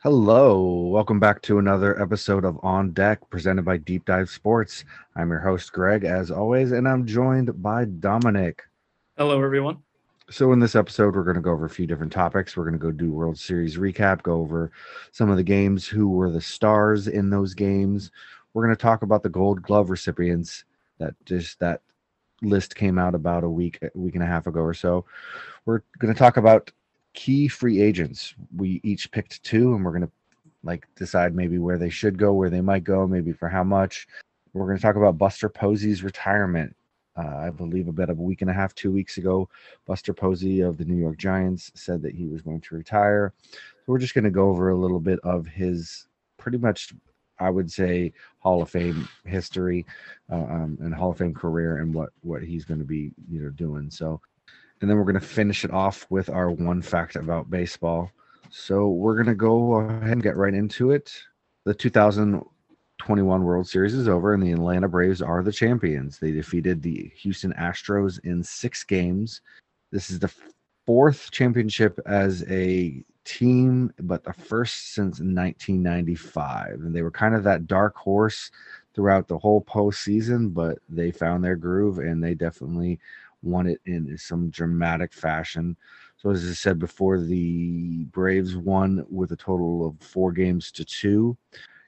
Hello, welcome back to another episode of On Deck presented by Deep Dive Sports. I'm your host, Greg, as always, and I'm joined by Dominic. Hello, everyone. So, in this episode, we're going to go over a few different topics. We're going to go do World Series recap, go over some of the games, who were the stars in those games. We're going to talk about the Gold Glove recipients that just that list came out about a week, a week and a half ago or so. We're going to talk about key free agents. We each picked two, and we're to like decide maybe where they should go, where they might go, maybe for how much. We're to talk about Buster Posey's retirement. Uh, I believe about a week and a half, two weeks ago, Buster Posey of the New York Giants said that he was going to retire. So we're just going to go over a little bit of his pretty much, I would say, Hall of Fame history uh, um, and Hall of Fame career and what what he's going to be you know doing. So and then we're going to finish it off with our one fact about baseball. So we're going to go ahead and get right into it. The 2021 World Series is over, and the Atlanta Braves are the champions. They defeated the Houston Astros in six games. This is the fourth championship as a team, but the first since 1995. And they were kind of that dark horse throughout the whole postseason, but they found their groove and they definitely won it in some dramatic fashion. So, as I said before, the Braves won with a total of four games to two.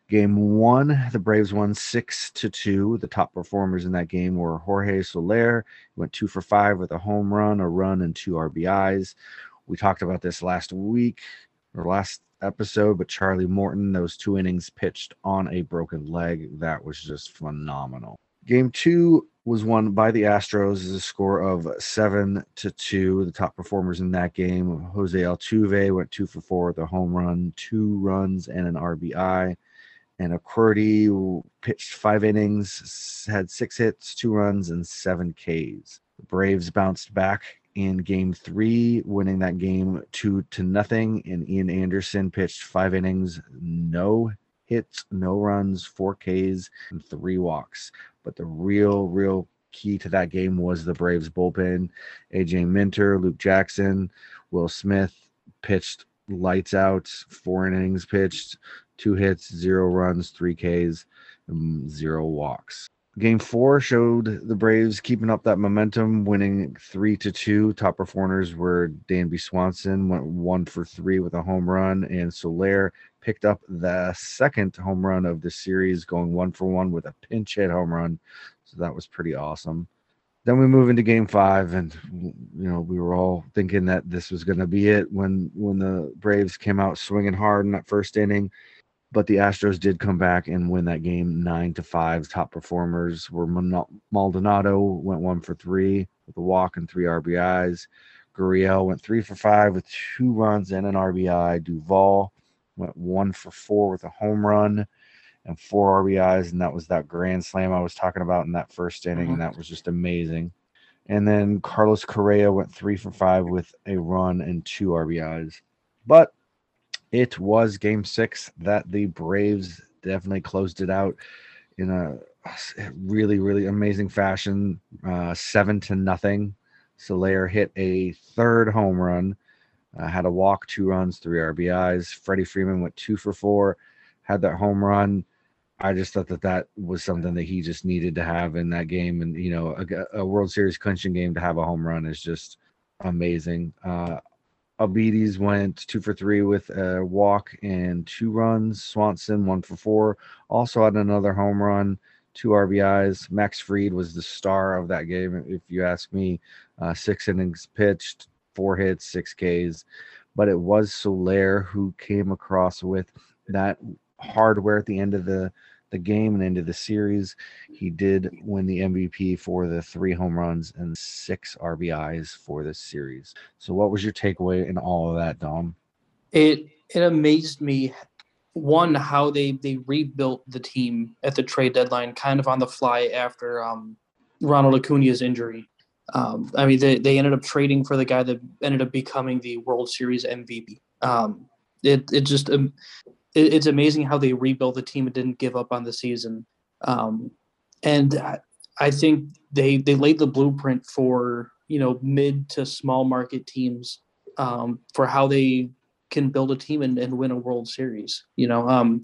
Game one, the Braves won six to two. The top performers in that game were Jorge Soler, went two for five with a home run, a run, and two RBIs. We talked about this last week or last episode, but Charlie Morton, those two innings pitched on a broken leg. That was just phenomenal. Game two was won by the Astros as a score of seven to two. The top performers in that game, Jose Altuve went two for four with a home run, two runs, and an RBI. And Urquidy pitched five innings, had six hits, two runs, and seven Ks. The Braves bounced back in game three, winning that game two to nothing. And Ian Anderson pitched five innings, no hits, no runs, four Ks, and three walks. But the real, real key to that game was the Braves bullpen. AJ Minter, Luke Jackson, Will Smith pitched lights out, four innings pitched, two hits, zero runs, three Ks, zero walks. Game four showed the Braves keeping up that momentum, winning three to two. Top performers were Dansby Swanson, went one for three with a home run, and Soler picked up the second home run of the series, going one for one with a pinch hit home run. So that was pretty awesome. Then we move into game five, and you know, we were all thinking that this was gonna be it when when the Braves came out swinging hard in that first inning. But the Astros did come back and win that game nine to five. Top performers were Maldonado went one for three with a walk and three RBIs. Gurriel went three for five with two runs and an RBI. Duvall went one for four with a home run and four RBIs, and that was that grand slam I was talking about in that first inning, mm-hmm. and that was just amazing. And then Carlos Correa went three for five with a run and two RBIs. But it was game six that the Braves definitely closed it out in a really, really amazing fashion. Uh, seven to nothing. Soler hit a third home run uh, had a walk, two runs, three RBIs. Freddie Freeman went two for four, had that home run. I just thought that that was something that he just needed to have in that game. And, you know, a, a World Series clinching game to have a home run is just amazing. Uh, Albies went two for three with a walk and two runs. Swanson, one for four, also had another home run, two RBIs. Max Fried was the star of that game, if you ask me. Uh, six innings pitched, four hits, six Ks. But it was Soler who came across with that hardware at the end of the the game and into the series. He did win the MVP for the three home runs and six RBIs for this series. So, what was your takeaway in all of that, Dom? It it amazed me one how they they rebuilt the team at the trade deadline, kind of on the fly after um, Ronald Acuna's injury. Um, I mean, they, they ended up trading for the guy that ended up becoming the World Series MVP. Um, it it just um, it, it's amazing how they rebuilt the team and didn't give up on the season. Um, and I, I think they they laid the blueprint for you know mid to small market teams um, for how they can build a team and, and win a World Series. You know, um,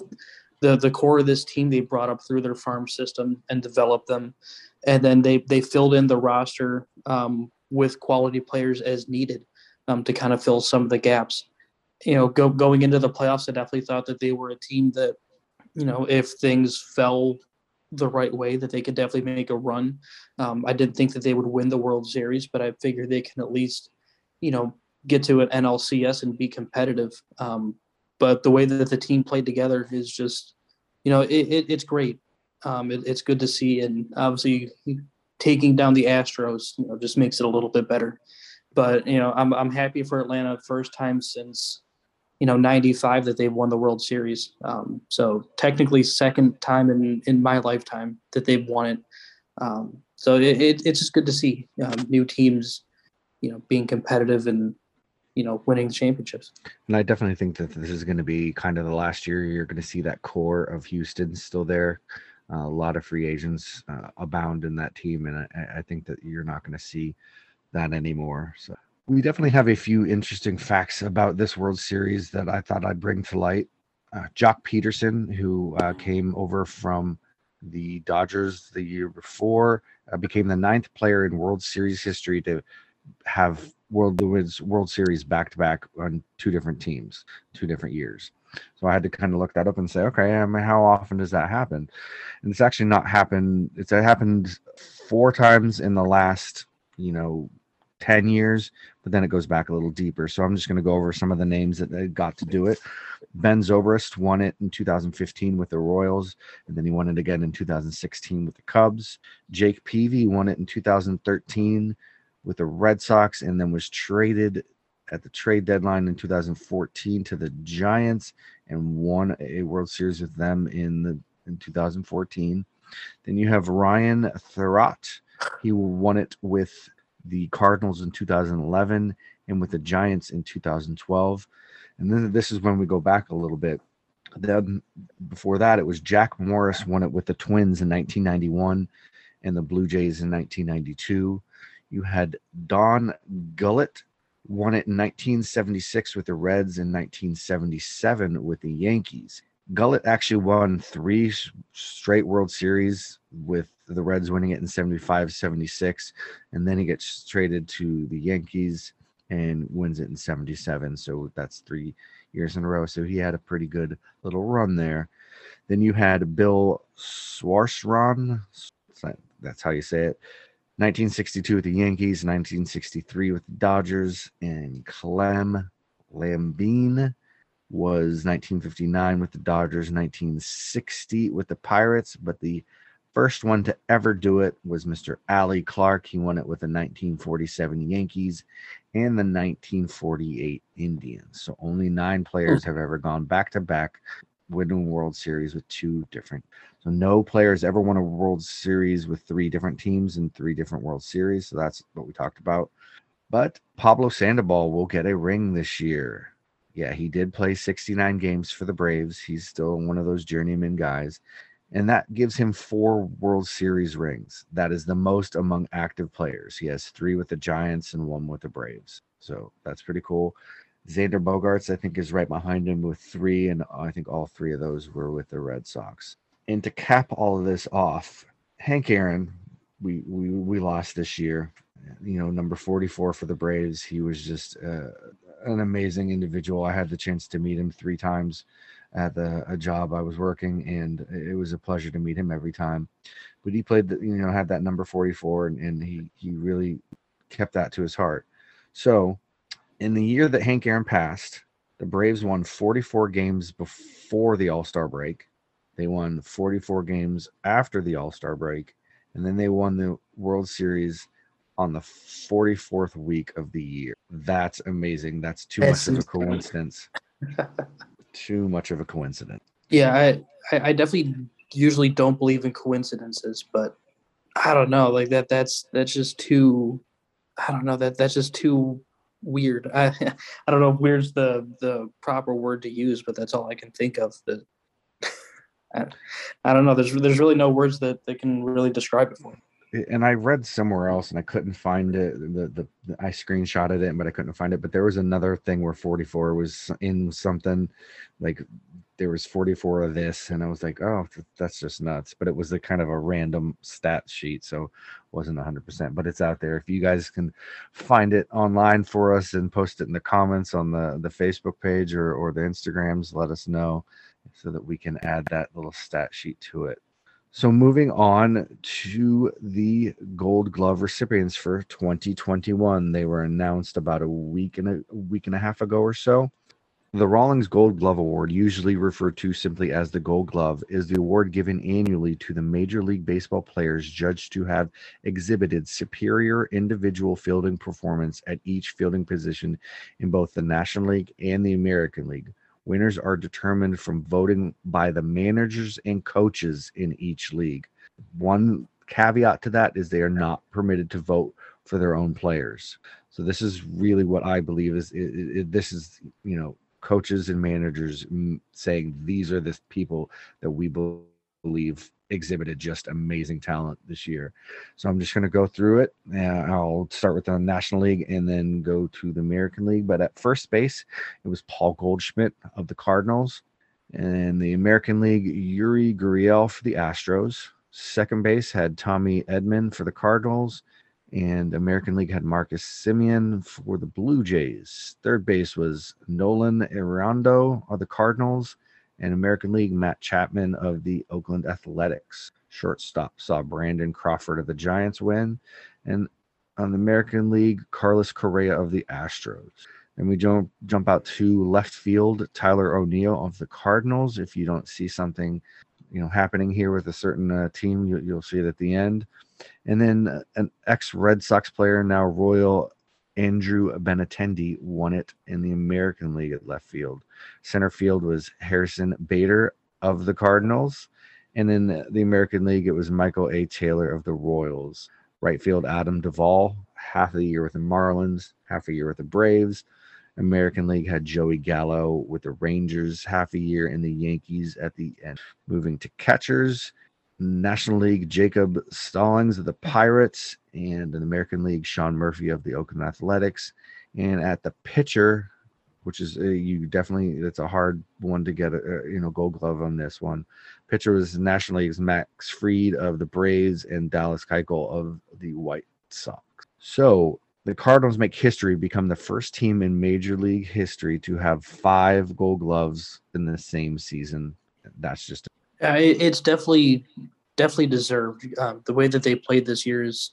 the the core of this team they brought up through their farm system and developed them, and then they they filled in the roster um, with quality players as needed um, to kind of fill some of the gaps. You know, go, going into the playoffs, I definitely thought that they were a team that, you know, if things fell the right way, that they could definitely make a run. Um, I didn't think that they would win the World Series, but I figured they can at least, you know, get to an NLCS and be competitive. Um, but the way that the team played together is just, you know, it, it, it's great. Um, it, it's good to see, and obviously taking down the Astros, you know, just makes it a little bit better. But you know, I'm I'm happy for Atlanta, first time since you know '95 that they've won the World Series. Um, so technically, second time in in my lifetime that they've won it. Um, so it, it, it's just good to see um, new teams, you know, being competitive and you know winning championships. And I definitely think that this is going to be kind of the last year you're going to see that core of Houston still there. Uh, a lot of free agents uh, abound in that team, and I, I think that you're not going to see that anymore. So we definitely have a few interesting facts about this World Series that I thought I'd bring to light. Uh, Joc Pederson, who uh, came over from the Dodgers the year before, uh, became the ninth player in World Series history to have World World Series back to back on two different teams, two different years. So I had to kind of look that up and say, okay, I mean, how often does that happen? And it's actually not happened. It's happened four times in the last, you know, 10 years, but then it goes back a little deeper. So I'm just going to go over some of the names that they got to do it. Ben Zobrist won it in 2015 with the Royals, and then he won it again in 2016 with the Cubs. Jake Peavy won it in 2013 with the Red Sox, and then was traded at the trade deadline in 2014 to the Giants and won a World Series with them in the in 2014. Then you have Ryan Theriot. He won it with the Cardinals in 2011 and with the Giants in 2012. And then this is when we go back a little bit. Then before that, it was Jack Morris won it with the Twins in 1991 and the Blue Jays in 1992. You had Don Gullett won it in 1976 with the Reds and 1977 with the Yankees. Gullett actually won three straight World Series with the Reds winning it in 75 76. And then he gets traded to the Yankees and wins it in 77. So that's three years in a row. So he had a pretty good little run there. Then you had Bill Swarstrom. That's how you say it. 1962 with the Yankees, 1963 with the Dodgers, and Clem Lambine was 1959 with the Dodgers, 1960 with the Pirates, but the first one to ever do it was Mr. Allie Clark. He won it with the 1947 Yankees and the 1948 Indians. So only nine players have ever gone back to back winning World Series with two different. So no players ever won a World Series with three different teams in three different World Series. So that's what we talked about. But Pablo Sandoval will get a ring this year. Yeah, he did play 69 games for the Braves. He's still one of those journeyman guys. And that gives him four World Series rings. That is the most among active players. He has three with the Giants and one with the Braves. So that's pretty cool. Xander Bogaerts, I think, is right behind him with three, and I think all three of those were with the Red Sox. And to cap all of this off, Hank Aaron, we we we lost this year. You know, number 44 for the Braves. He was just uh, an amazing individual. I had the chance to meet him three times at the a job I was working, and it was a pleasure to meet him every time. But he played, the, you know, had that number 44, and, and he he really kept that to his heart. So in the year that Hank Aaron passed, the Braves won 44 games before the All Star break. They won 44 games after the All Star break. And then they won the World Series on the 44th week of the year. That's amazing. That's too much of a coincidence. too much of a coincidence. Yeah, I, I definitely usually don't believe in coincidences, but I don't know. Like that that's that's just too I don't know that that's just too weird. I I don't know if weird's the the proper word to use, but that's all I can think of. That I, I don't know. There's there's really no words that that can really describe it for me. And I read somewhere else and I couldn't find it. The, the, the I screenshotted it, but I couldn't find it. But there was another thing where 44 was in something like there was 44 of this, and I was like, oh, that's just nuts. But it was a kind of a random stat sheet, so wasn't 100. percent But it's out there. If you guys can find it online for us and post it in the comments on the the Facebook page or or the Instagrams, let us know so that we can add that little stat sheet to it. So moving on to the Gold Glove recipients for 2021, they were announced about a week and a, week and a half ago or so. The Rawlings Gold Glove Award, usually referred to simply as the Gold Glove, is the award given annually to the Major League Baseball players judged to have exhibited superior individual fielding performance at each fielding position in both the National League and the American League. Winners are determined from voting by the managers and coaches in each league. One caveat to that is they are not permitted to vote for their own players. So this is really what I believe is it, it, this is you know coaches and managers mm, saying these are the people that we believe exhibited just amazing talent this year. So I'm just going to go through it. Uh, I'll start with the National League and then go to the American League. But at first base, it was Paul Goldschmidt of the Cardinals. And the American League, Yuli Gurriel for the Astros. Second base had Tommy Edman for the Cardinals. And American League had Marcus Semien for the Blue Jays. Third base was Nolan Arenado of the Cardinals and American League, Matt Chapman of the Oakland Athletics. Shortstop saw Brandon Crawford of the Giants win. And on the American League, Carlos Correa of the Astros. And we jump jump out to left field, Tyler O'Neill of the Cardinals. If you don't see something, you know, happening here with a certain uh, team, you, will see it at the end. And then uh, an ex Red Sox player, now Royal Andrew Benintendi won it in the American League at left field. Center field was Harrison Bader of the Cardinals. And in the American League, it was Michael A. Taylor of the Royals. Right field, Adam Duvall, half of the year with the Marlins, half a year with the Braves. American League had Joey Gallo with the Rangers, half a year, and the Yankees at the end. Moving to catchers, National League, Jacob Stallings of the Pirates, and in the American League, Sean Murphy of the Oakland Athletics. And at the pitcher, which is uh, you definitely it's a hard one to get a, you know gold glove on this one. Pitcher was National League's Max Fried of the Braves and Dallas Keuchel of the White Sox. So the Cardinals make history, become the first team in Major League history to have five Gold Gloves in the same season. That's just uh, it's definitely definitely deserved. Um, the way that they played this year is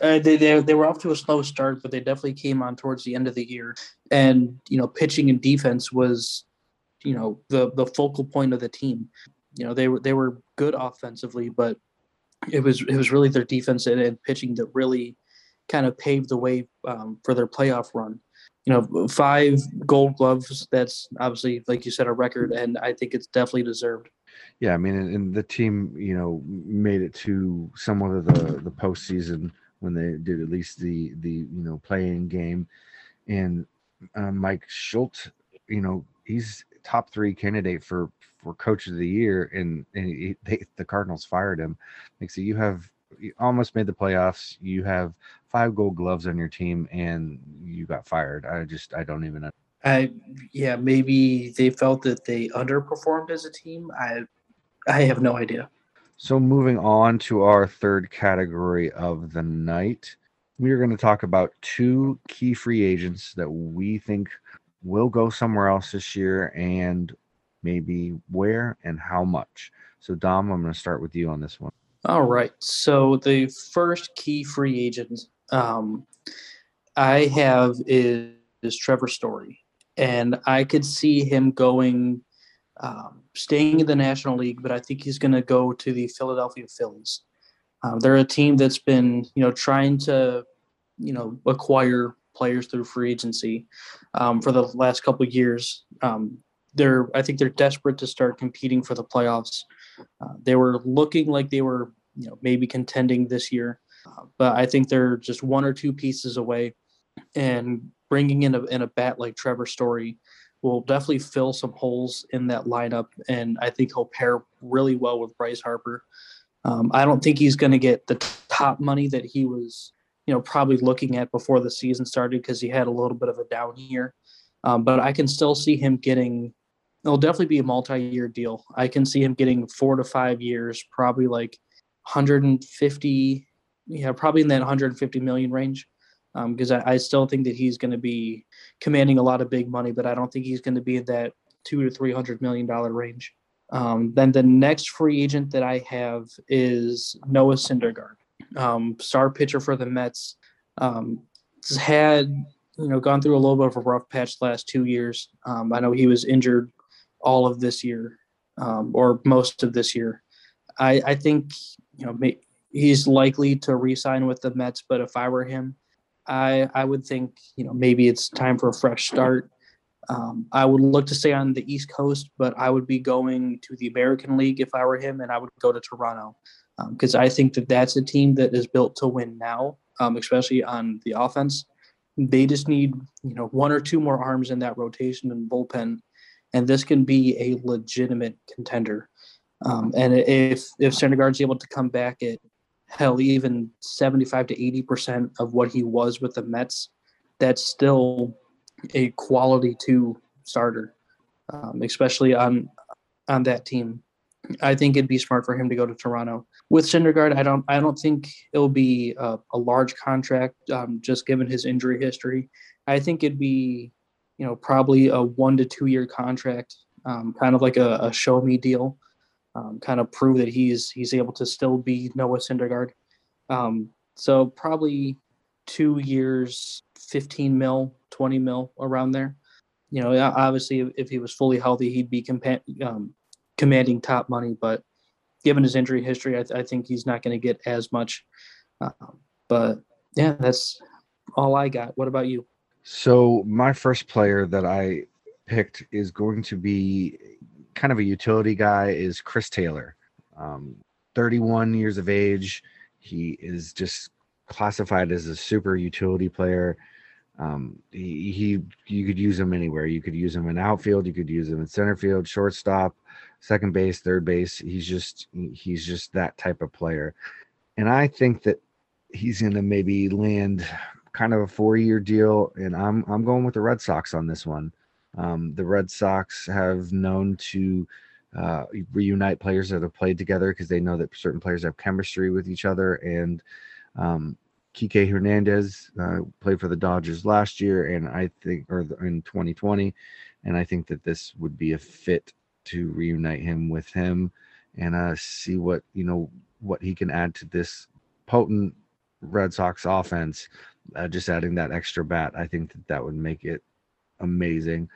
uh, they, they they were off to a slow start, but they definitely came on towards the end of the year. And you know, pitching and defense was, you know, the the focal point of the team. You know, they were they were good offensively, but it was it was really their defense and, and pitching that really kind of paved the way um, for their playoff run. You know, five Gold Gloves. That's obviously, like you said, a record, and I think it's definitely deserved. Yeah, I mean, and, the team, you know, made it to somewhat of the the postseason when they did at least the the you know playing game, and uh, Mike Shildt, you know, he's top three candidate for for coach of the year, and and he, they, the Cardinals fired him. Like so, you have you almost made the playoffs. You have five Gold Gloves on your team, and you got fired. I just I don't even. I yeah, maybe they felt that they underperformed as a team. I I have no idea. So moving on to our third category of the night, we are going to talk about two key free agents that we think will go somewhere else this year and maybe where and how much. So Dom, I'm going to start with you on this one. All right. So the first key free agent um, I have is, is Trevor Story and I could see him going, um, staying in the National League, but I think he's going to go to the Philadelphia Phillies. Um, they're a team that's been, you know, trying to, you know, acquire players through free agency um, for the last couple years. Um, they're, I think, they're desperate to start competing for the playoffs. Uh, they were looking like they were, you know, maybe contending this year, uh, but I think they're just one or two pieces away. And bringing in a, in a bat like Trevor Story will definitely fill some holes in that lineup, and I think he'll pair really well with Bryce Harper. Um, I don't think he's going to get the top money that he was, you know, probably looking at before the season started because he had a little bit of a down year. Um, but I can still see him getting. It'll definitely be a multi-year deal. I can see him getting four to five years, probably like 150, yeah, probably in that 150 million range. Because um, I, I still think that he's going to be commanding a lot of big money, but I don't think he's going to be in that two to three hundred million dollar range. Um, then the next free agent that I have is Noah Syndergaard, um, star pitcher for the Mets. Um, had you know gone through a little bit of a rough patch last two years. Um, I know he was injured all of this year um, or most of this year. I, I think you know he's likely to re-sign with the Mets, but if I were him, I I would think you know maybe it's time for a fresh start. Um, I would look to stay on the East Coast, but I would be going to the American League if I were him, and I would go to Toronto because um, I think that that's a team that is built to win now, um, especially on the offense. They just need you know one or two more arms in that rotation and bullpen, and this can be a legitimate contender. Um, and if if Syndergaard's able to come back at hell even seventy five to eighty percent of what he was with the Mets, that's still a quality two starter, um, especially on on that team. I think it'd be smart for him to go to Toronto. With Syndergaard, I don't I don't think it'll be a, a large contract, um, just given his injury history. I think it'd be, you know, probably a one to two year contract, um, kind of like a, a, show me deal, um, kind of prove that he's he's able to still be Noah Syndergaard. Um, so probably two years, fifteen mil, 20 mil around there. You know, obviously, if he was fully healthy, he'd be compa- um, commanding top money. But given his injury history, I, th- I think he's not going to get as much. Uh, but yeah, that's all I got. What about you? So my first player that I picked is going to be kind of a utility guy. Is Chris Taylor, um, 31 years of age. He is just classified as a super utility player. Um, he, he you could use him anywhere. You could use him in outfield. You could use him in center field, shortstop, second base, third base. He's just he's just that type of player, and I think that he's going to maybe land kind of a four year deal. And I'm I'm going with the Red Sox on this one. Um, the Red Sox have known to uh, reunite players that have played together because they know that certain players have chemistry with each other and um, Kike Hernandez uh, played for the Dodgers last year, and I think, or in 2020, and I think that this would be a fit to reunite him with him and uh, see what you know what he can add to this potent Red Sox offense. Uh, just adding that extra bat, I think that that would make it amazing.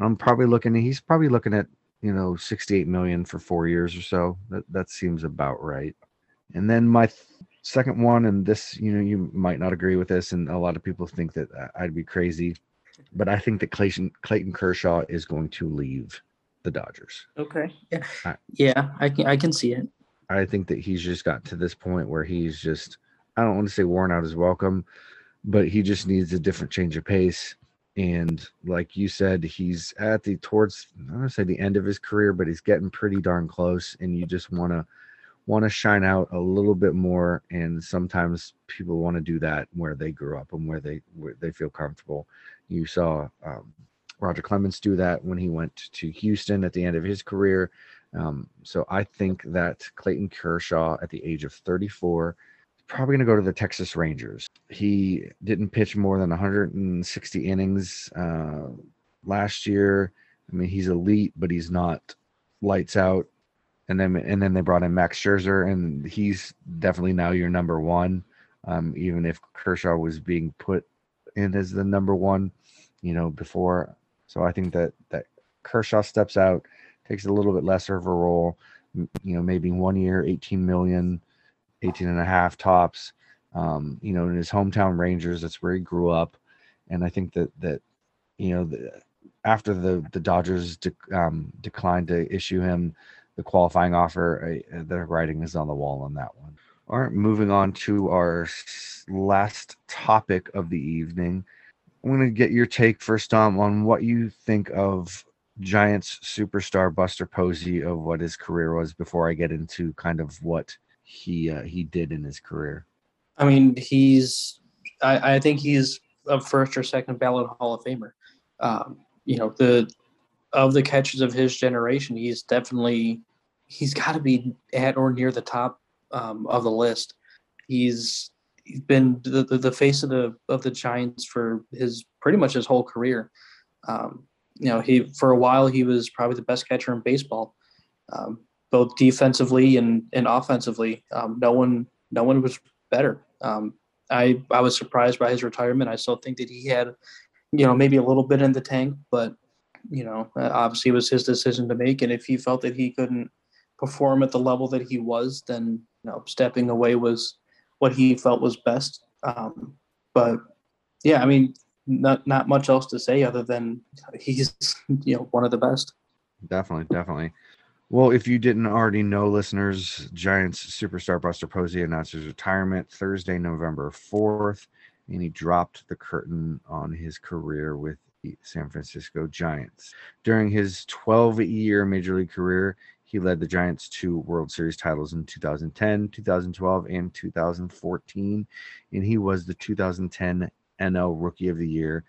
I'm probably looking. He's probably looking at you know 68 million for four years or so. That that seems about right. And then my th- second one, and this, you know, you might not agree with this, and a lot of people think that uh, I'd be crazy, but I think that Clayton Clayton Kershaw is going to leave the Dodgers. Okay. Yeah. I, yeah, I can I can see it. I think that he's just got to this point where he's just I don't want to say worn out his welcome, but he just needs a different change of pace. And like you said, he's at the towards I don't say the end of his career, but he's getting pretty darn close. And you just want to want to shine out a little bit more and sometimes people want to do that where they grew up and where they where they feel comfortable you saw um, roger clemens do that when he went to houston at the end of his career um, so i think that clayton kershaw at the age of 34 is probably going to go to the texas rangers he didn't pitch more than 160 innings uh, last year i mean he's elite but he's not lights out and then and then they brought in Max Scherzer, and he's definitely now your number one. Um, even if Kershaw was being put in as the number one, you know, before. So I think that that Kershaw steps out, takes a little bit lesser of a role, you know, maybe one year, 18 million, 18 and a half tops. Um, you know, in his hometown Rangers, that's where he grew up. And I think that that, you know, the, after the the Dodgers de, um, declined to issue him the qualifying offer. Uh, the writing is on the wall on that one. All right, moving on to our last topic of the evening. I'm going to get your take first, Dom, on what you think of Giants superstar Buster Posey of what his career was before I get into kind of what he uh, he did in his career. I mean, he's. I, I think he's a first or second ballot Hall of Famer. Um, you know, the of the catches of his generation, he's definitely he's got to be at or near the top um, of the list. He's he's been the, the, the, face of the of the Giants for his pretty much his whole career. Um, you know, he for a while he was probably the best catcher in baseball, um, both defensively and and offensively. Um, no one no one was better. Um, I I was surprised by his retirement. I still think that he had, you know, maybe a little bit in the tank, but you know, obviously it was his decision to make. And if he felt that he couldn't perform at the level that he was, then you know, stepping away was what he felt was best. Um, but yeah, I mean, not not much else to say other than he's you know one of the best. Definitely, definitely. Well, if you didn't already know, listeners, Giants superstar Buster Posey announced his retirement Thursday, November 4th, and he dropped the curtain on his career with the San Francisco Giants. During his 12 year Major League career, he led the Giants to World Series titles in 2010, 2012, and 2014, and he was the 2010 NL Rookie of the Year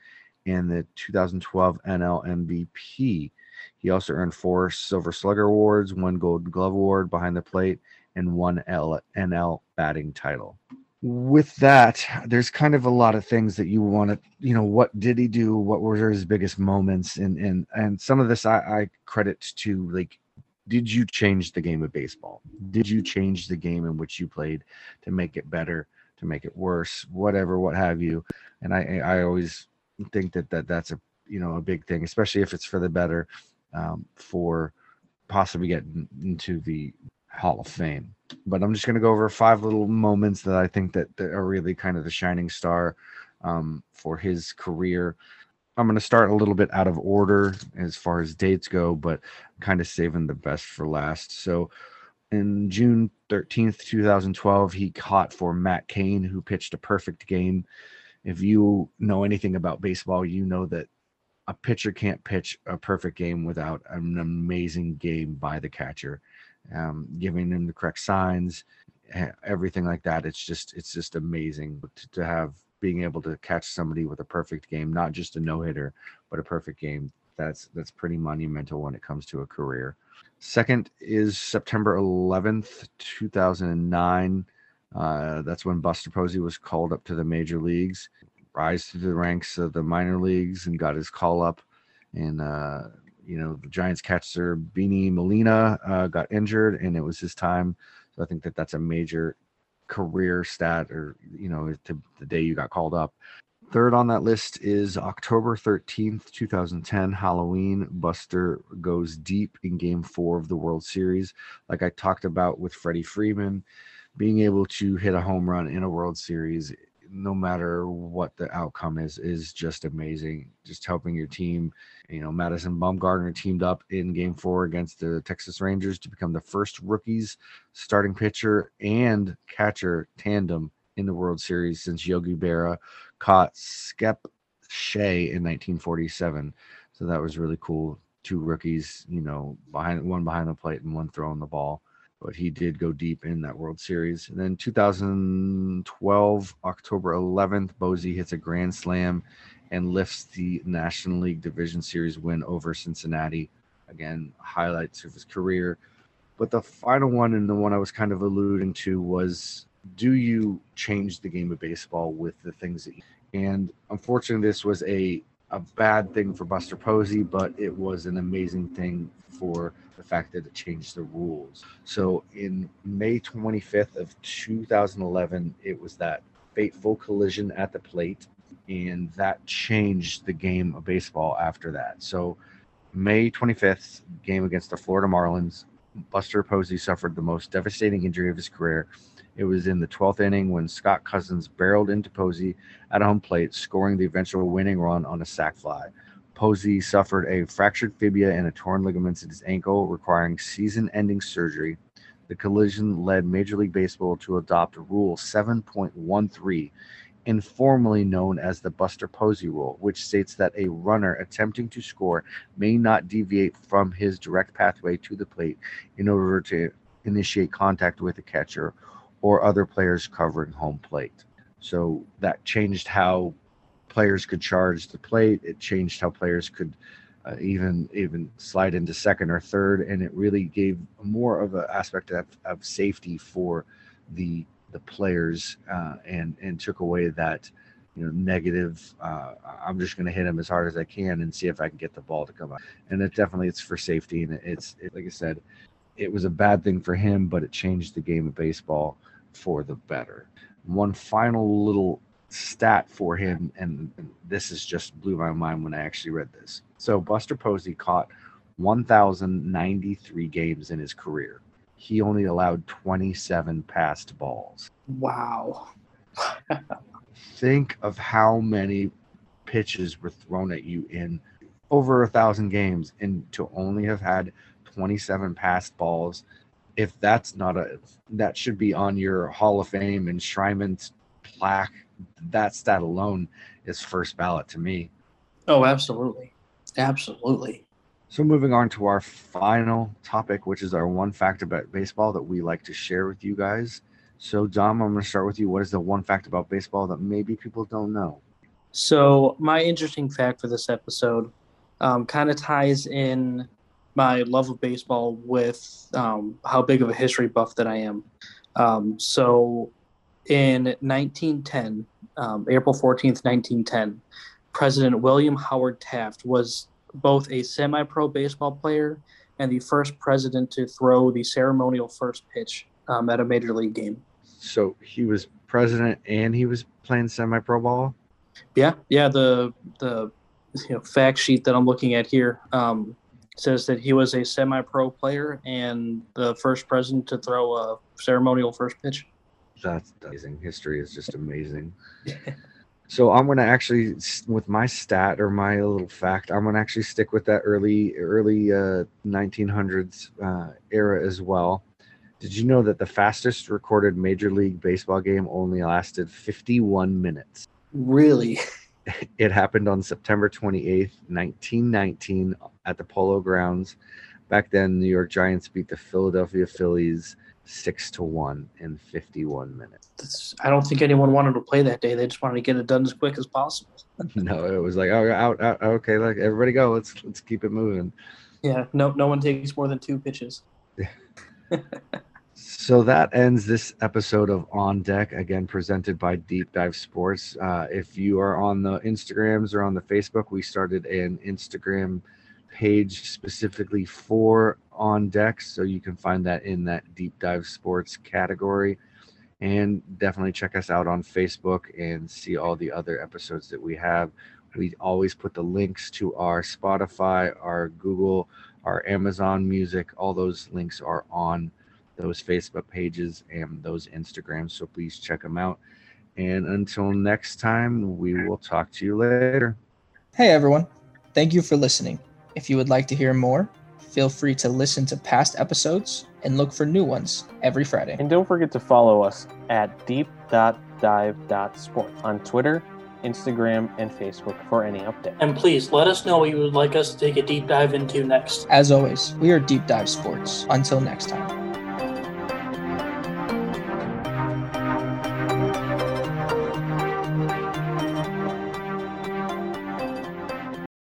and the 2012 NL MVP. He also earned four Silver Slugger awards, one Gold Glove award behind the plate, and one L- NL batting title. With that, there's kind of a lot of things that you want to, you know, what did he do? What were his biggest moments? And and and some of this I, I credit to like did you change the game of baseball? Did you change the game in which you played to make it better, to make it worse, whatever, what have you? And I I always think that that that's a you know a big thing, especially if it's for the better um, for possibly getting into the Hall of Fame. But I'm just going to go over five little moments that I think that, that are really kind of the shining star um, for his career. I'm going to start a little bit out of order as far as dates go, but kind of saving the best for last. So, in June 13th, 2012, he caught for Matt Cain, who pitched a perfect game. If you know anything about baseball, you know that a pitcher can't pitch a perfect game without an amazing game by the catcher, um, giving them the correct signs, everything like that. It's just it's just amazing to, to have being able to catch somebody with a perfect game, not just a no hitter, but a perfect game. That's that's pretty monumental when it comes to a career. Second is September 11th, 2009. Uh, that's when Buster Posey was called up to the major leagues rise through the ranks of the minor leagues and got his call up. And uh, you know, the Giants catcher Bengie Molina uh, got injured, and it was his time. So I think that that's a major career stat, or you know, to the day you got called up. Third on that list is October 13th, 2010, Halloween. Buster goes deep in game four of the World Series. Like I talked about with Freddie Freeman, being able to hit a home run in a World Series no matter what the outcome is, is just amazing. Just helping your team. You know, Madison Bumgarner teamed up in game four against the Texas Rangers to become the first rookies starting pitcher and catcher tandem in the World Series since Yogi Berra caught Spec Shea in 1947. So that was really cool. Two rookies, you know, behind one behind the plate and one throwing the ball but he did go deep in that World Series. And then 2012, October 11th, Posey hits a grand slam and lifts the National League Division Series win over Cincinnati. Again, highlights of his career. But the final one, and the one I was kind of alluding to, was do you change the game of baseball with the things that you, and unfortunately this was a a bad thing for Buster Posey, but it was an amazing thing for the fact that it changed the rules. So in May 25th of 2011, it was that fateful collision at the plate, and that changed the game of baseball after that. So May 25th game against the Florida Marlins, Buster Posey suffered the most devastating injury of his career. It was in the 12th inning when Scott Cousins barreled into Posey at home plate, scoring the eventual winning run on a sac fly. Posey suffered a fractured fibula and a torn ligaments in his ankle, requiring season ending surgery. The collision led Major League Baseball to adopt Rule 7.13, informally known as the Buster Posey Rule, which states that a runner attempting to score may not deviate from his direct pathway to the plate in order to initiate contact with the catcher or other players covering home plate. So that changed how players could charge the plate. It changed how players could uh, even even slide into second or third, and it really gave more of an aspect of, of safety for the the players, uh, and and took away that you know negative. Uh, I'm just going to hit him as hard as I can and see if I can get the ball to come out. And it definitely it's for safety, and it's it, like I said, it was a bad thing for him, but it changed the game of baseball for the better. One final little stat for him, and this is just blew my mind when I actually read this. So Buster Posey caught 1,093 games in his career. He only allowed 27 passed balls. Wow. Think of how many pitches were thrown at you in over a thousand games, and to only have had 27 passed balls. If that's not a, that should be on your Hall of Fame enshrinement plaque that stat alone is first ballot to me. Oh, absolutely. Absolutely. So, moving on to our final topic, which is our one fact about baseball that we like to share with you guys. So, Dom, I'm going to start with you. What is the one fact about baseball that maybe people don't know? So, my interesting fact for this episode um, kind of ties in my love of baseball with um, how big of a history buff that I am. Um, so, in 1910, um, April 14th, 1910, President William Howard Taft was both a semi pro baseball player and the first president to throw the ceremonial first pitch um, at a major league game. So he was president and he was playing semi pro ball? Yeah, yeah. The, the you know, fact sheet that I'm looking at here um, says that he was a semi pro player and the first president to throw a ceremonial first pitch that's amazing. History is just amazing. so I'm gonna actually, with my stat or my little fact, I'm gonna actually stick with that early early uh, 1900s uh, era as well. Did you know that the fastest recorded Major League Baseball game only lasted 51 minutes? Really? It happened on September 28th, 1919, at the Polo Grounds. Back then, New York Giants beat the Philadelphia Phillies six to one in 51 minutes. That's, I don't think anyone wanted to play that day. They just wanted to get it done as quick as possible. no, it was like, oh, out, out, okay, like everybody go. Let's let's keep it moving. Yeah, no, no one takes more than two pitches. so that ends this episode of On Deck, again presented by Deep Dive Sports. Uh, if you are on the Instagrams or on the Facebook, we started an Instagram page specifically for on deck so you can find that in that deep dive sports category. And definitely check us out on facebook and see all the other episodes that we have. We always put the links to our spotify our google our amazon music. All those links are on those facebook pages and those instagrams so please check them out. And until next time we will talk to you later. Hey everyone. Thank you for listening. If you would like to hear more, feel free to listen to past episodes and look for new ones every Friday. And don't forget to follow us at deep.dive.sports on Twitter, Instagram, and Facebook for any update. And please let us know what you would like us to take a deep dive into next. As always, we are Deep Dive Sports. Until next time.